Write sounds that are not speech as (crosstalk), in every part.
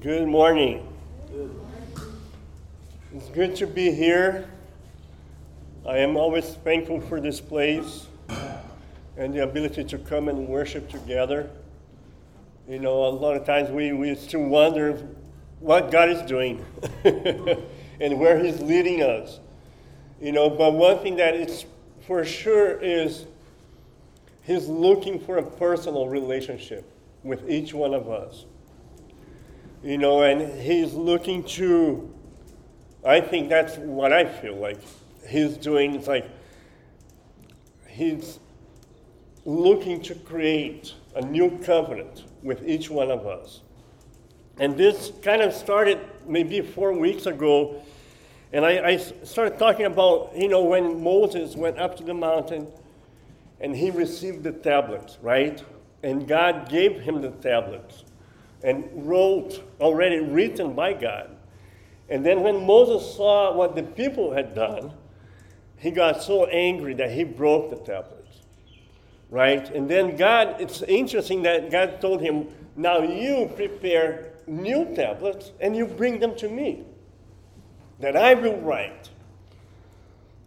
Good morning. It's good to be here. I am always thankful for this place and the ability to come and worship together. You know, a lot of times we, we still wonder what God is doing (laughs) and where He's leading us. You know, but one thing that is for sure is He's looking for a personal relationship with each one of us. You know, and he's looking to, I think that's what I feel like he's doing. It's like he's looking to create a new covenant with each one of us. And this kind of started maybe four weeks ago. And I, I started talking about, you know, when Moses went up to the mountain and he received the tablets, right? And God gave him the tablets and wrote, already written by God. And then when Moses saw what the people had done, he got so angry that he broke the tablets. Right? And then God, it's interesting that God told him, Now you prepare new tablets and you bring them to me, that I will write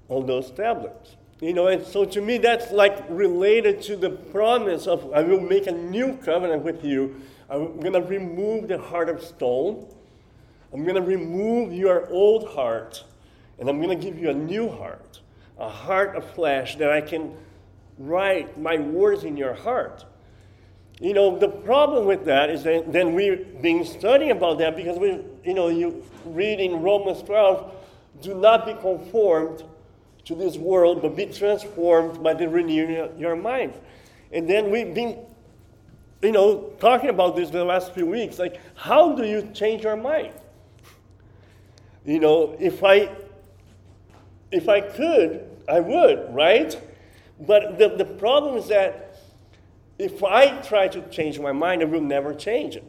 on those tablets. You know, and so to me, that's like related to the promise of I will make a new covenant with you I'm going to remove the heart of stone. I'm going to remove your old heart, and I'm going to give you a new heart, a heart of flesh that I can write my words in your heart. You know, the problem with that is that then we've been studying about that because we, you know, you read in Romans 12, do not be conformed to this world, but be transformed by the renewing of your mind. And then we've been you know, talking about this the last few weeks, like, how do you change your mind? You know, if I, if I could, I would, right? But the, the problem is that if I try to change my mind, I will never change it.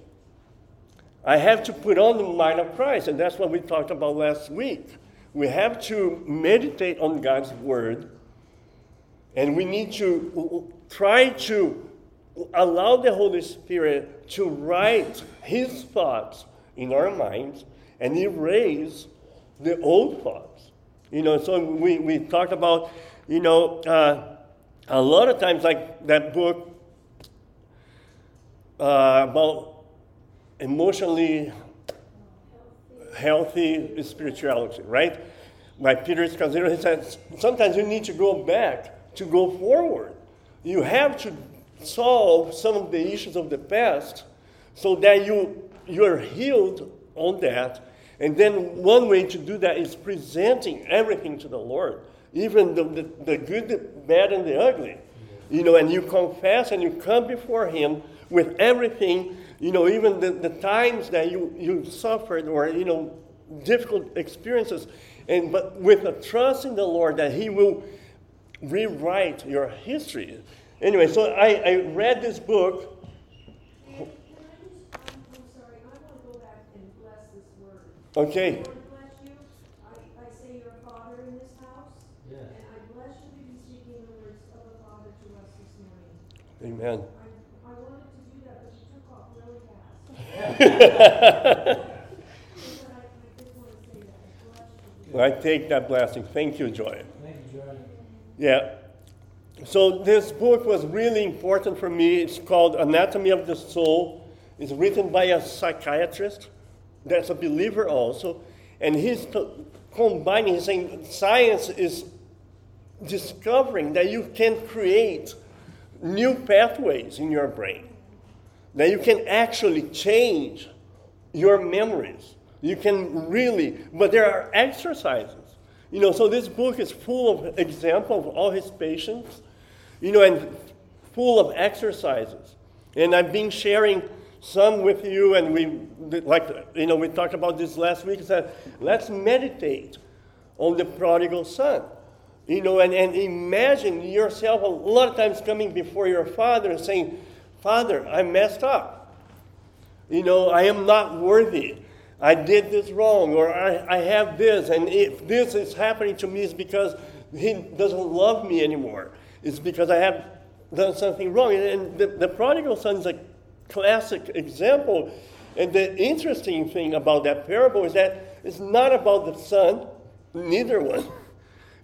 I have to put on the mind of Christ, and that's what we talked about last week. We have to meditate on God's word, and we need to try to allow the Holy Spirit to write His thoughts in our minds and erase the old thoughts. You know, so we, we talked about, you know, uh, a lot of times, like that book uh, about emotionally healthy spirituality, right? By Peter Scazzero, he says sometimes you need to go back to go forward. You have to solve some of the issues of the past so that you, you're healed on that. And then one way to do that is presenting everything to the Lord, even the, the, the good, the bad, and the ugly. You know, and you confess and you come before Him with everything, you know, even the, the times that you, you suffered or, you know, difficult experiences, and but with a trust in the Lord that He will rewrite your history. Anyway, so I, I read this book. Okay. Amen. (laughs) I, I wanted to do that, but you took off really fast. I take that blessing. Thank you, Joy. Thank you, Joy. Yeah. So this book was really important for me. It's called Anatomy of the Soul. It's written by a psychiatrist that's a believer also. And he's combining, he's saying science is discovering that you can create new pathways in your brain, that you can actually change your memories. You can really, but there are exercises. You know, so this book is full of examples of all his patients you know, and full of exercises. And I've been sharing some with you, and we, like, you know, we talked about this last week. Said, let's meditate on the prodigal son. You know, and, and imagine yourself a lot of times coming before your father and saying, Father, I messed up. You know, I am not worthy. I did this wrong, or I, I have this, and if this is happening to me, it's because he doesn't love me anymore is because I have done something wrong. And the, the prodigal son is a classic example. And the interesting thing about that parable is that it's not about the son, neither one.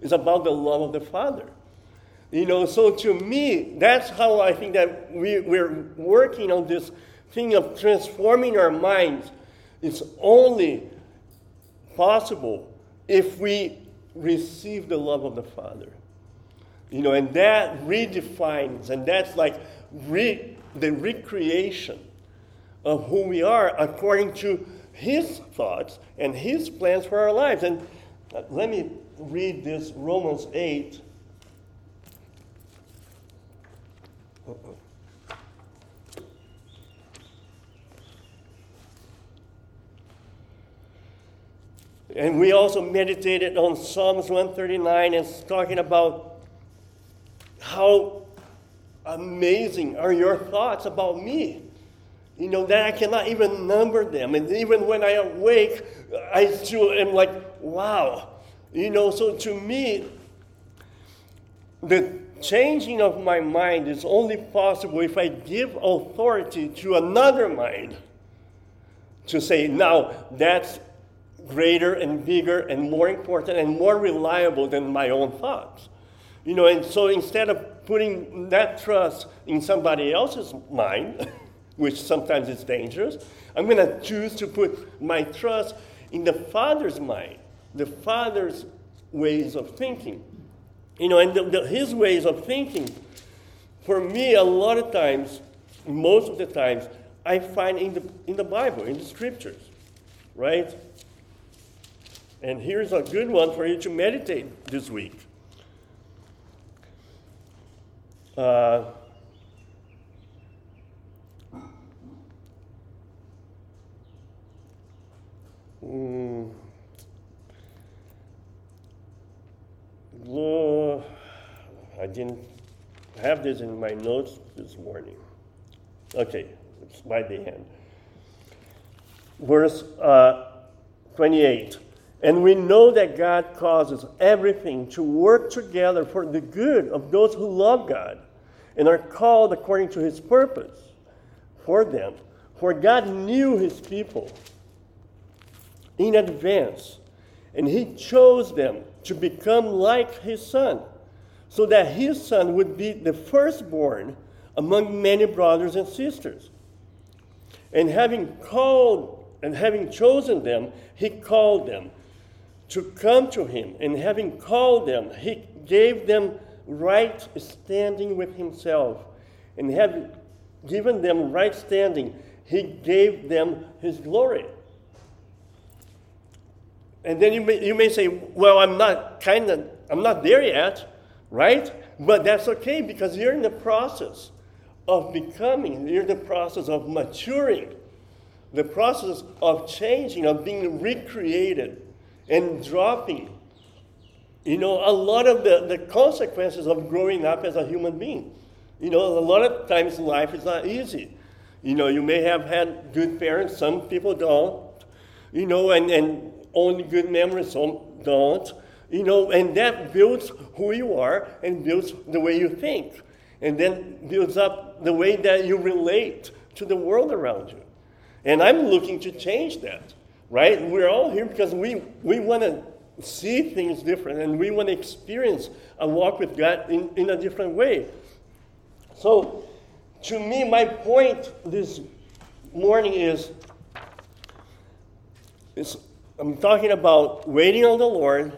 It's about the love of the Father. You know, so to me, that's how I think that we, we're working on this thing of transforming our minds. It's only possible if we receive the love of the Father. You know, and that redefines, and that's like re, the recreation of who we are according to His thoughts and His plans for our lives. And uh, let me read this Romans 8. And we also meditated on Psalms 139 and talking about how amazing are your thoughts about me. You know, that I cannot even number them. And even when I awake, I still am like, wow. You know, so to me, the changing of my mind is only possible if I give authority to another mind to say, now that's greater and bigger and more important and more reliable than my own thoughts. You know, and so instead of putting that trust in somebody else's mind, (laughs) which sometimes is dangerous, I'm going to choose to put my trust in the Father's mind, the Father's ways of thinking. You know, and the, the, his ways of thinking, for me, a lot of times, most of the times, I find in the, in the Bible, in the scriptures, right? And here's a good one for you to meditate this week. Uh, mm, I didn't have this in my notes this morning. Okay, it's by the end. Verse uh, 28. And we know that God causes everything to work together for the good of those who love God and are called according to his purpose for them. For God knew his people in advance, and he chose them to become like his son, so that his son would be the firstborn among many brothers and sisters. And having called and having chosen them, he called them to come to him. And having called them, he gave them right standing with himself. And having given them right standing, he gave them his glory. And then you may, you may say, well, I'm not kind of, I'm not there yet, right? But that's okay because you're in the process of becoming, you're in the process of maturing, the process of changing, of being recreated and dropping, you know, a lot of the, the consequences of growing up as a human being. You know, a lot of times life is not easy. You know, you may have had good parents, some people don't, you know, and, and only good memories, some don't, you know, and that builds who you are and builds the way you think, and then builds up the way that you relate to the world around you. And I'm looking to change that right? We're all here because we, we want to see things different and we want to experience a walk with God in, in a different way. So, to me, my point this morning is, is I'm talking about waiting on the Lord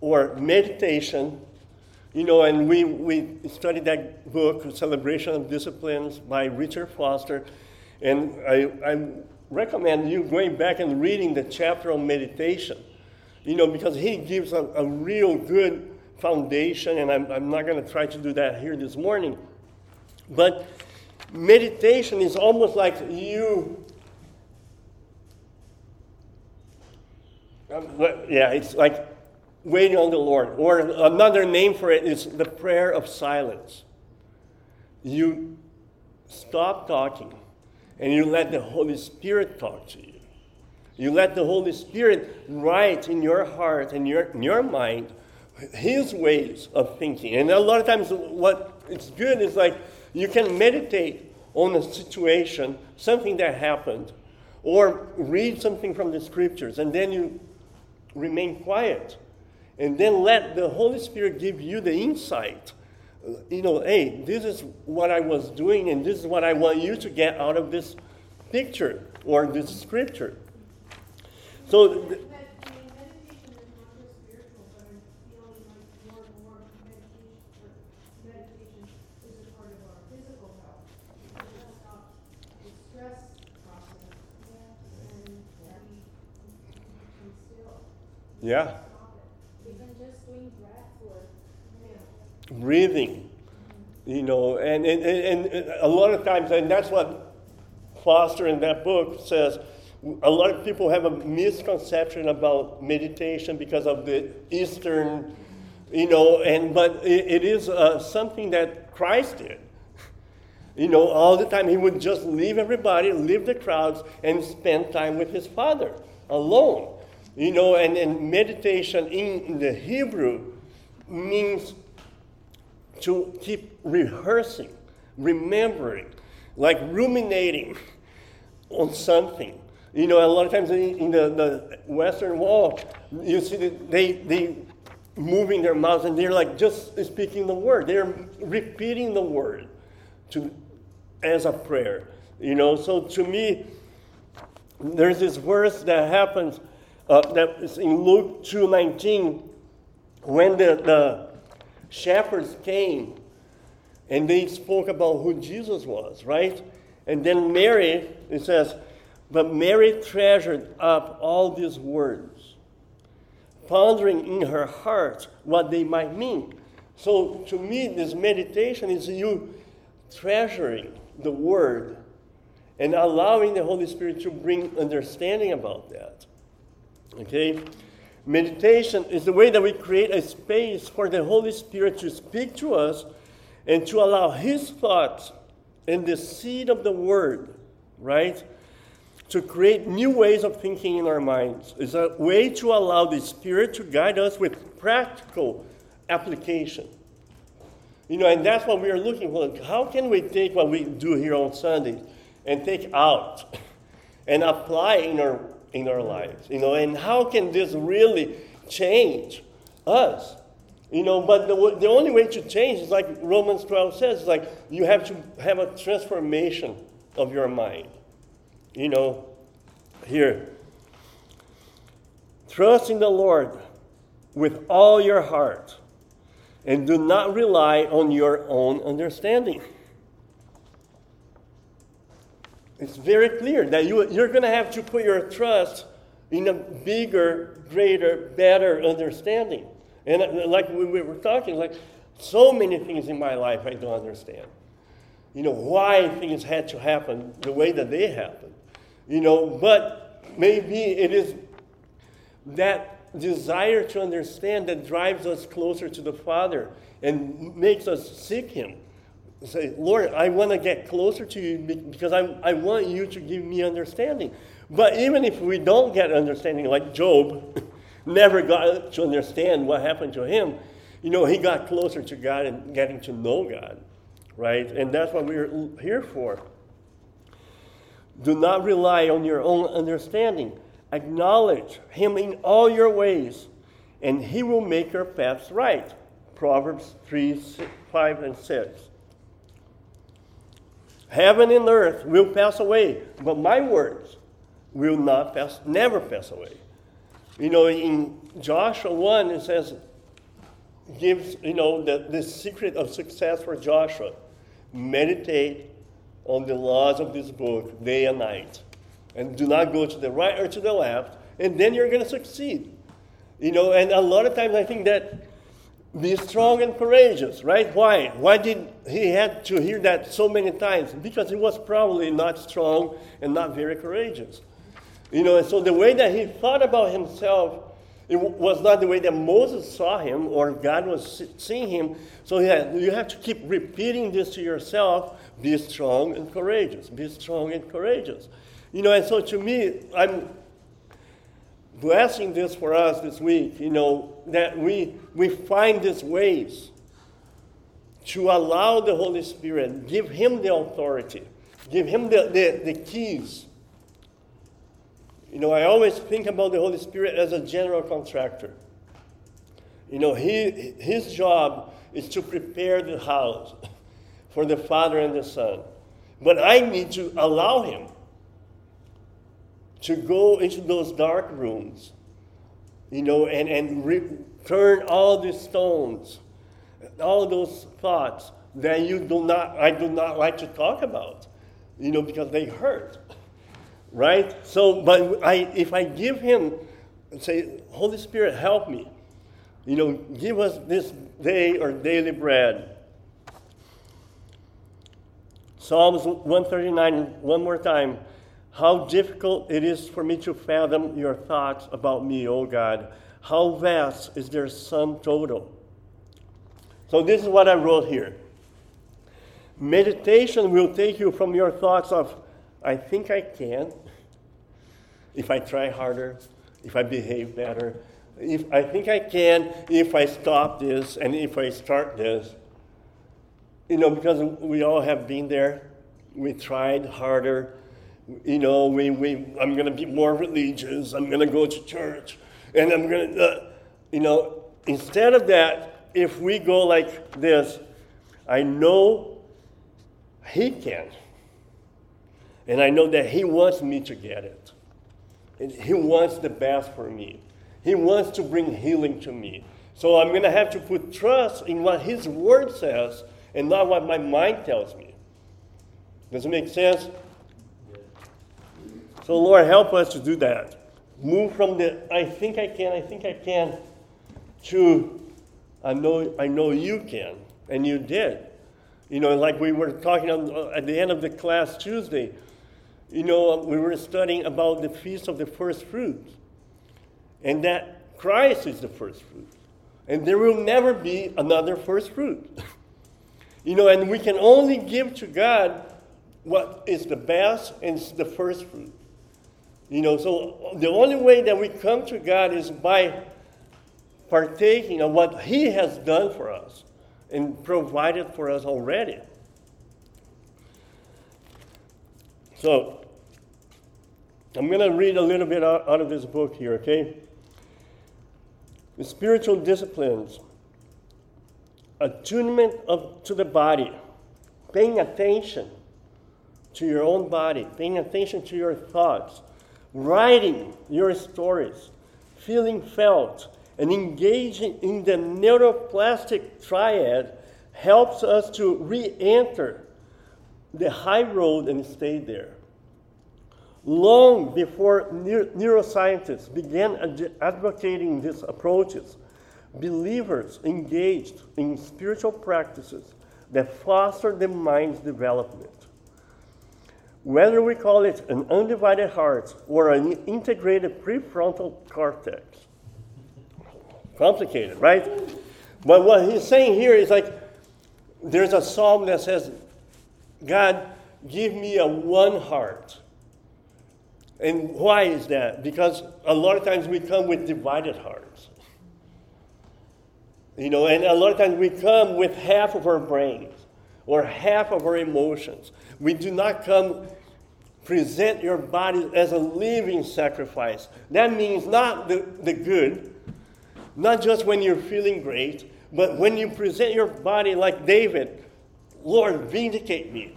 or meditation. You know, and we, we studied that book, Celebration of Disciplines by Richard Foster. And I, I'm recommend you going back and reading the chapter on meditation, you know, because he gives a, a real good foundation, and I'm, I'm not going to try to do that here this morning. But meditation is almost like you. Um, yeah, it's like waiting on the Lord. Or another name for it is the prayer of silence. You stop talking and you let the Holy Spirit talk to you. You let the Holy Spirit write in your heart and your, in your mind His ways of thinking. And a lot of times, what it's good is like you can meditate on a situation, something that happened, Or read something from the scriptures and then you remain quiet. And then let the Holy Spirit give you the insight. You know, hey, this is what I was doing, and this is what I want you to get out of this picture or this scripture. So, th- Yeah. Even just doing breath work. Breathing. You know, and, and, and, and a lot of times, and that's what Foster in that book says, a lot of people have a misconception about meditation because of the Eastern, you know, and but it, it is uh, something that Christ did. You know, all the time he would just leave everybody, leave the crowds, and spend time with his Father alone. You know, and, and meditation in the Hebrew means to keep rehearsing, remembering, like ruminating on something. You know, a lot of times in, the, the Western wall, you see that they, they moving their mouths and they're like just speaking the word. They're repeating the word to, as a prayer. You know, so to me, there's this verse that happens uh, that is in Luke 2.19, when the, the shepherds came and they spoke about who Jesus was, right? And then Mary, it says, but Mary treasured up all these words, pondering in her heart what they might mean. So to me, this meditation is you treasuring the word and allowing the Holy Spirit to bring understanding about that. Okay? Meditation is the way that we create a space for the Holy Spirit to speak to us and to allow His thoughts and the seed of the Word, right? To create new ways of thinking in our minds. It's a way to allow the Spirit to guide us with practical application. You know, and that's what we are looking for. How can we take what we do here on Sundays and take out (laughs) and apply in our in our lives, you know, and how can this really change us? You know, but the, the only way to change is like Romans 12 says, like you have to have a transformation of your mind. You know, here. Trust in the Lord with all your heart and do not rely on your own understanding. It's very clear that you, you're going to have to put your trust in a bigger, greater, better understanding. And uh, like we were talking, like so many things in my life I don't understand. You know, why things had to happen the way that they happened. You know, but maybe it is that desire to understand that drives us closer to the Father and makes us seek Him say, Lord, I want to get closer to you because I, I want you to give me understanding. But even if we don't get understanding, like Job (laughs) never got to understand what happened to him, you know, he got closer to God and getting to know God, right? And that's what we're here for. Do not rely on your own understanding. Acknowledge him in all your ways, and he will make your paths right. Proverbs 3, 5, and 6. Heaven and earth will pass away, but my words will not pass, never pass away. You know, in Joshua 1, it says, gives, you know, the, the secret of success for Joshua. Meditate on the laws of this book day and night. And do not go to the right or to the left, and then you're going to succeed. You know, and a lot of times I think that be strong and courageous, right? Why? Why did he had to hear that so many times? Because he was probably not strong and not very courageous. You know, and so the way that he thought about himself it was not the way that Moses saw him or God was seeing him. So had, you have to keep repeating this to yourself be strong and courageous, be strong and courageous. You know, and so to me, I'm blessing this for us this week, you know, that we, we find these ways to allow the Holy Spirit, give Him the authority, give Him the, the, the keys You know, I always think about the Holy Spirit as a general contractor. You know, he, his job is to prepare the house (laughs) for the Father and the Son. But I need to allow him to go into those dark rooms, you know, and, and turn all the stones, all those thoughts that you do not, I do not like to talk about, you know, because they hurt, right? So, but I, if I give him, say, Holy Spirit, help me, you know, give us this day or daily bread. Psalms 139, one more time. How difficult it is for me to fathom your thoughts about me, O God. How vast is their sum total. So, this is what I wrote here. Meditation will take you from your thoughts of, I think I can, if I try harder, if I behave better, if I think I can, if I stop this and if I start this. You know, because we all have been there. We tried harder. You know, we, we, I'm going to be more religious. I'm going to go to church. And I'm going to, uh, you know, instead of that, if we go like this, I know He can. And I know that He wants me to get it. And He wants the best for me. He wants to bring healing to me. So I'm going to have to put trust in what His Word says and not what my mind tells me. Does it make sense? So, Lord, help us to do that. Move from the I think I can, I think I can, to I know, I know you can. And you did. You know, like we were talking on, uh, at the end of the class Tuesday, you know, um, we were studying about the Feast of the First Fruits. And that Christ is the first fruit. And there will never be another first fruit. (laughs) you know, and we can only give to God what is the best and the first fruit. You know, so the only way that we come to God is by partaking of what He has done for us and provided for us already. So, I'm going to read a little bit out, of this book here, okay? The spiritual disciplines, attunement of, to the body, paying attention to your own body, paying attention to your thoughts, writing your stories, feeling felt, and engaging in the neuroplastic triad helps us to re enter the high road and stay there. Long before neuroscientists began ad- advocating these approaches, believers engaged in spiritual practices that foster the mind's development. Whether we call it an undivided heart or an integrated prefrontal cortex, complicated, right? But what he's saying here is like there's a psalm that says, God, give me a one heart. And why is that? Because a lot of times we come with divided hearts. You know, and a lot of times we come with half of our brains or half of our emotions. We do not come present your body as a living sacrifice. That means not the, the good, not just when you're feeling great, but when you present your body like David, Lord, vindicate me.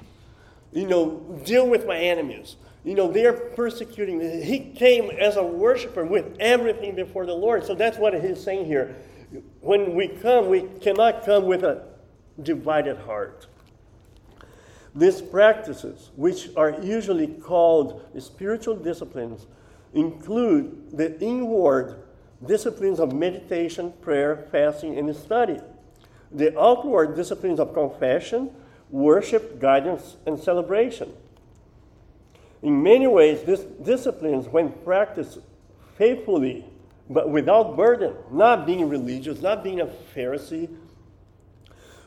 You know, deal with my enemies. You know, they're persecuting me. He came as a worshiper with everything before the Lord. So that's what he's saying here. When we come, we cannot come with a divided heart. These practices, which are usually called spiritual disciplines, include the inward disciplines of meditation, prayer, fasting, and study, the outward disciplines of confession, worship, guidance, and celebration. In many ways, these disciplines, when practiced faithfully, but without burden, not being religious, not being a Pharisee,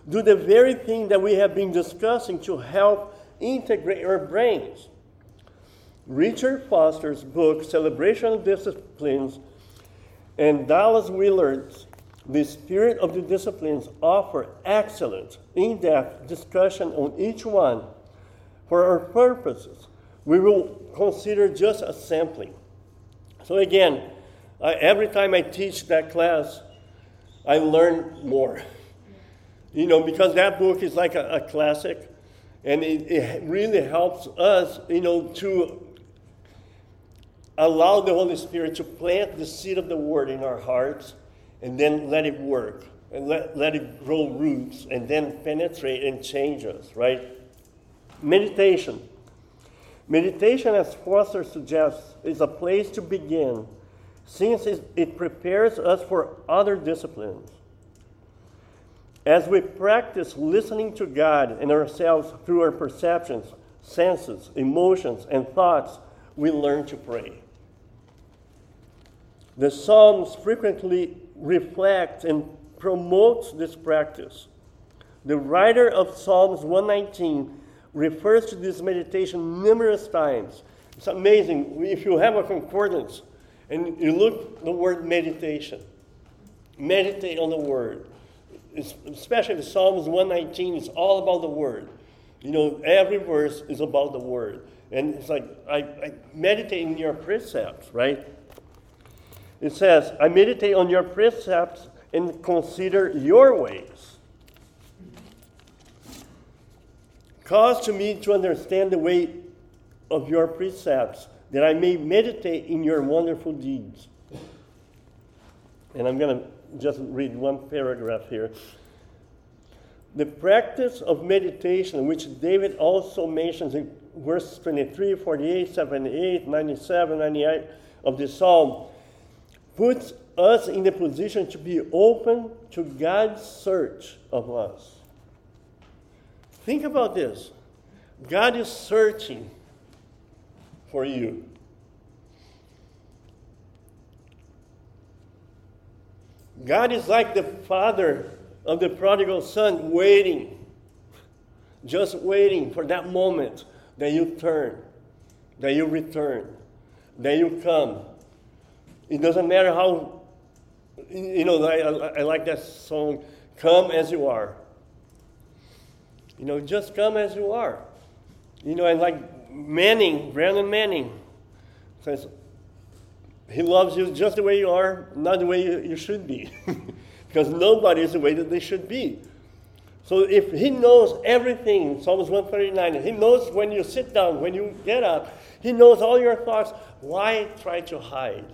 do the very thing that we have been discussing to help integrate our brains. Richard Foster's book, Celebration of Disciplines, and Dallas Willard's The Spirit of the Disciplines offer excellent, in depth discussion on each one. For our purposes, we will consider just a sampling. So again, I, every time I teach that class, I learn more. You know, because that book is like a, a classic, and it, it really helps us, you know, to allow the Holy Spirit to plant the seed of the Word in our hearts and then let it work and let, let it grow roots and then penetrate and change us, right? Meditation. Meditation, as Foster suggests, is a place to begin since it prepares us for other disciplines. As we practice listening to God and ourselves through our perceptions, senses, emotions, and thoughts, we learn to pray. The Psalms frequently reflect and promote this practice. The writer of Psalms 119 refers to this meditation numerous times. It's amazing. If you have a concordance and you look the word meditation, meditate on the word. It's, especially the Psalms 119 is all about the word. You know, every verse is about the word. And it's like, I, I meditate in your precepts, right? It says, I meditate on your precepts and consider your ways. Cause to me to understand the way of your precepts, that I may meditate in your wonderful deeds. And I'm going to just read one paragraph here. The practice of meditation, which David also mentions in verses 23, 48, 78, 97, 98 of the psalm, puts us in the position to be open to God's search of us. Think about this God is searching for you. God is like the father of the prodigal son, waiting, just waiting for that moment that you turn, that you return, that you come, it doesn't matter how, you know, I, I, like that song, Come As You Are. You know, just come as you are. You know, and like Manning, Brennan Manning says, he loves you just the way you are, not the way you, you should be. (laughs) because nobody is the way that they should be. So if he knows everything, Psalms 139, he knows when you sit down, when you get up, he knows all your thoughts. Why try to hide?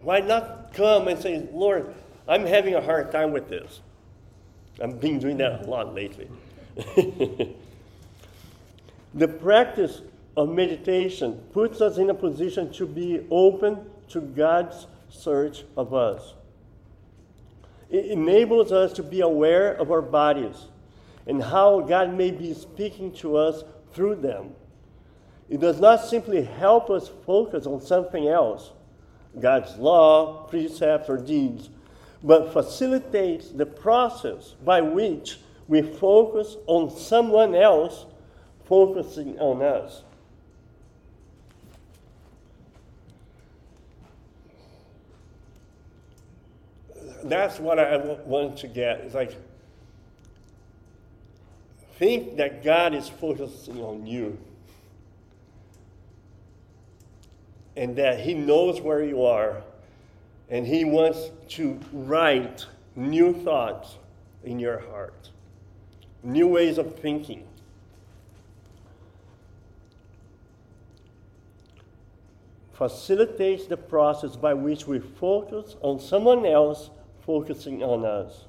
Why not come and say, Lord, I'm having a hard time with this? I've been doing that a lot lately. (laughs) the practice of meditation puts us in a position to be open to God's search of us. It enables us to be aware of our bodies and how God may be speaking to us through them. It does not simply help us focus on something else God's law, precepts, or deeds, but facilitates the process by which we focus on someone else focusing on us. That's what I want to get. It's like, think that God is focusing on you. and that He knows where you are, and He wants to write new thoughts in your heart, new ways of thinking. Facilitates the process by which we focus on someone else focusing on us.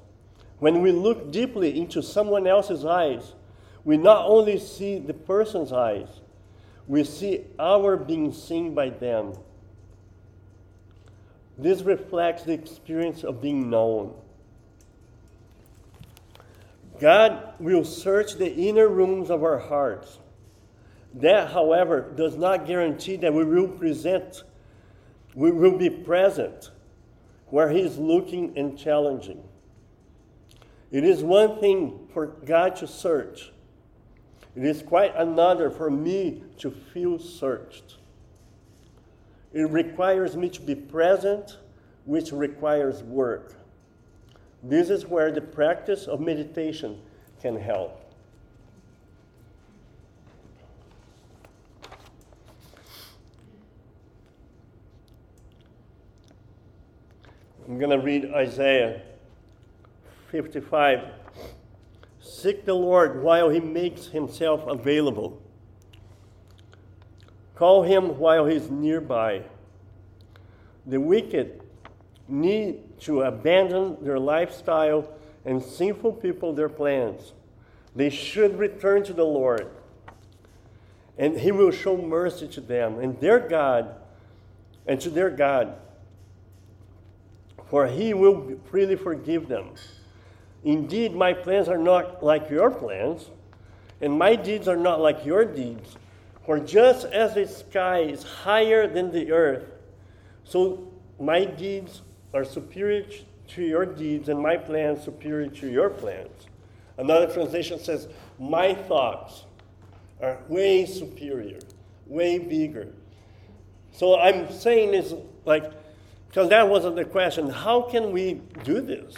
When we look deeply into someone else's eyes, we not only see the person's eyes, we see our being seen by them. This reflects the experience of being known. God will search the inner rooms of our hearts. That, however, does not guarantee that we will present, we will be present where He is looking and challenging. It is one thing for God to search, it is quite another for me to feel searched. It requires me to be present, which requires work. This is where the practice of meditation can help. I'm going to read Isaiah 55. Seek the Lord while he makes himself available. Call him while he's nearby. The wicked need to abandon their lifestyle and sinful people their plans. They should return to the Lord, and he will show mercy to them and their God and to their God, for he will freely forgive them. Indeed, my plans are not like your plans, and my deeds are not like your deeds. For just as the sky is higher than the earth, so my deeds are superior to your deeds, and my plans superior to your plans. Another translation says, My thoughts are way superior, way bigger. So I'm saying is like, because that wasn't the question, how can we do this?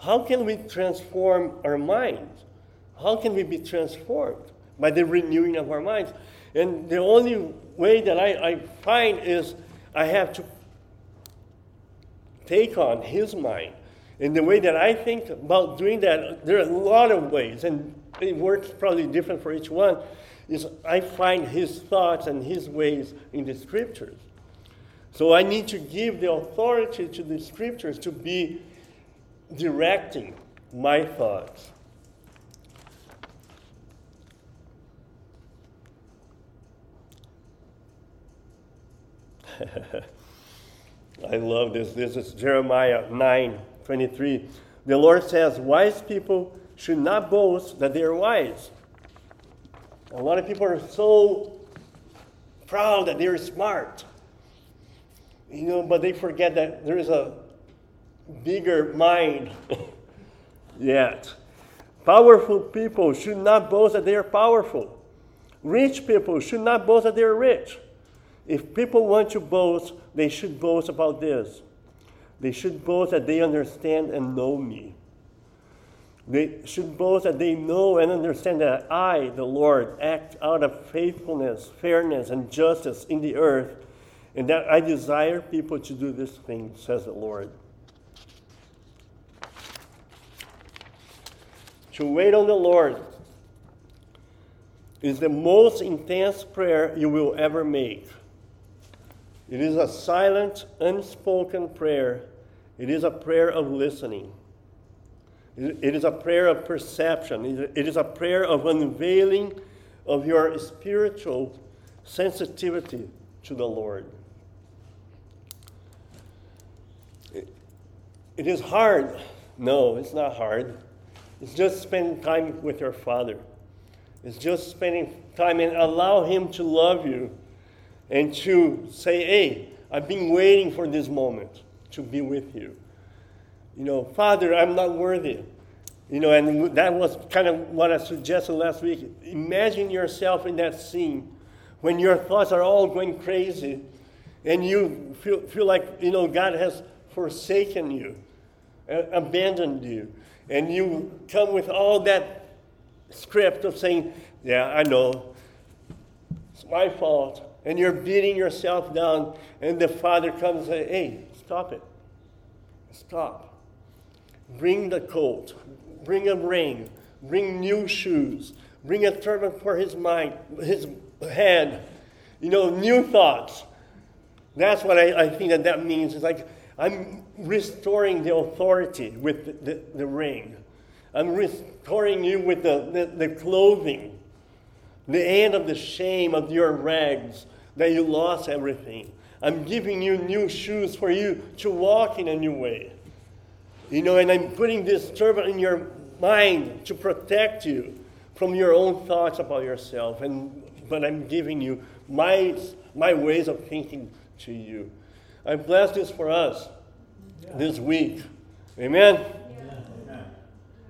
How can we transform our minds? How can we be transformed? By the renewing of our minds. And the only way that I, I find is I have to take on his mind. And the way that I think about doing that, there are a lot of ways, and it works probably different for each one, is I find his thoughts and his ways in the scriptures. So I need to give the authority to the scriptures to be directing my thoughts. (laughs) I love this. This is Jeremiah 9 23. The Lord says, Wise people should not boast that they are wise. A lot of people are so proud that they're smart. You know, but they forget that there is a bigger mind (laughs) yet. Powerful people should not boast that they are powerful. Rich people should not boast that they are rich. If people want to boast, they should boast about this. They should boast that they understand and know me. They should boast that they know and understand that I, the Lord, act out of faithfulness, fairness, and justice in the earth, and that I desire people to do this thing, says the Lord. To wait on the Lord is the most intense prayer you will ever make. It is a silent, unspoken prayer. It is a prayer of listening. It is a prayer of perception. It is a prayer of unveiling of your spiritual sensitivity to the Lord. It is hard. No, it's not hard. It's just spending time with your Father. It's just spending time and allow Him to love you and to say, hey, I've been waiting for this moment to be with you. You know, Father, I'm not worthy. You know, and that was kind of what I suggested last week. Imagine yourself in that scene when your thoughts are all going crazy and you feel, feel like, you know, God has forsaken you, abandoned you. And you come with all that script of saying, yeah, I know, it's my fault and you're beating yourself down, and the father comes and says, Hey, stop it. Stop. Bring the coat, bring a ring, bring new shoes, bring a turban for his mind, his head, you know, new thoughts. That's what I, I think that that means. It's like I'm restoring the authority with the, the, the ring. I'm restoring you with the, the, the clothing the end of the shame of your rags, that you lost everything. I'm giving you new shoes for you to walk in a new way. You know, and I'm putting this turban in your mind to protect you from your own thoughts about yourself. And but I'm giving you my my ways of thinking to you. I bless this for us. This week. Amen.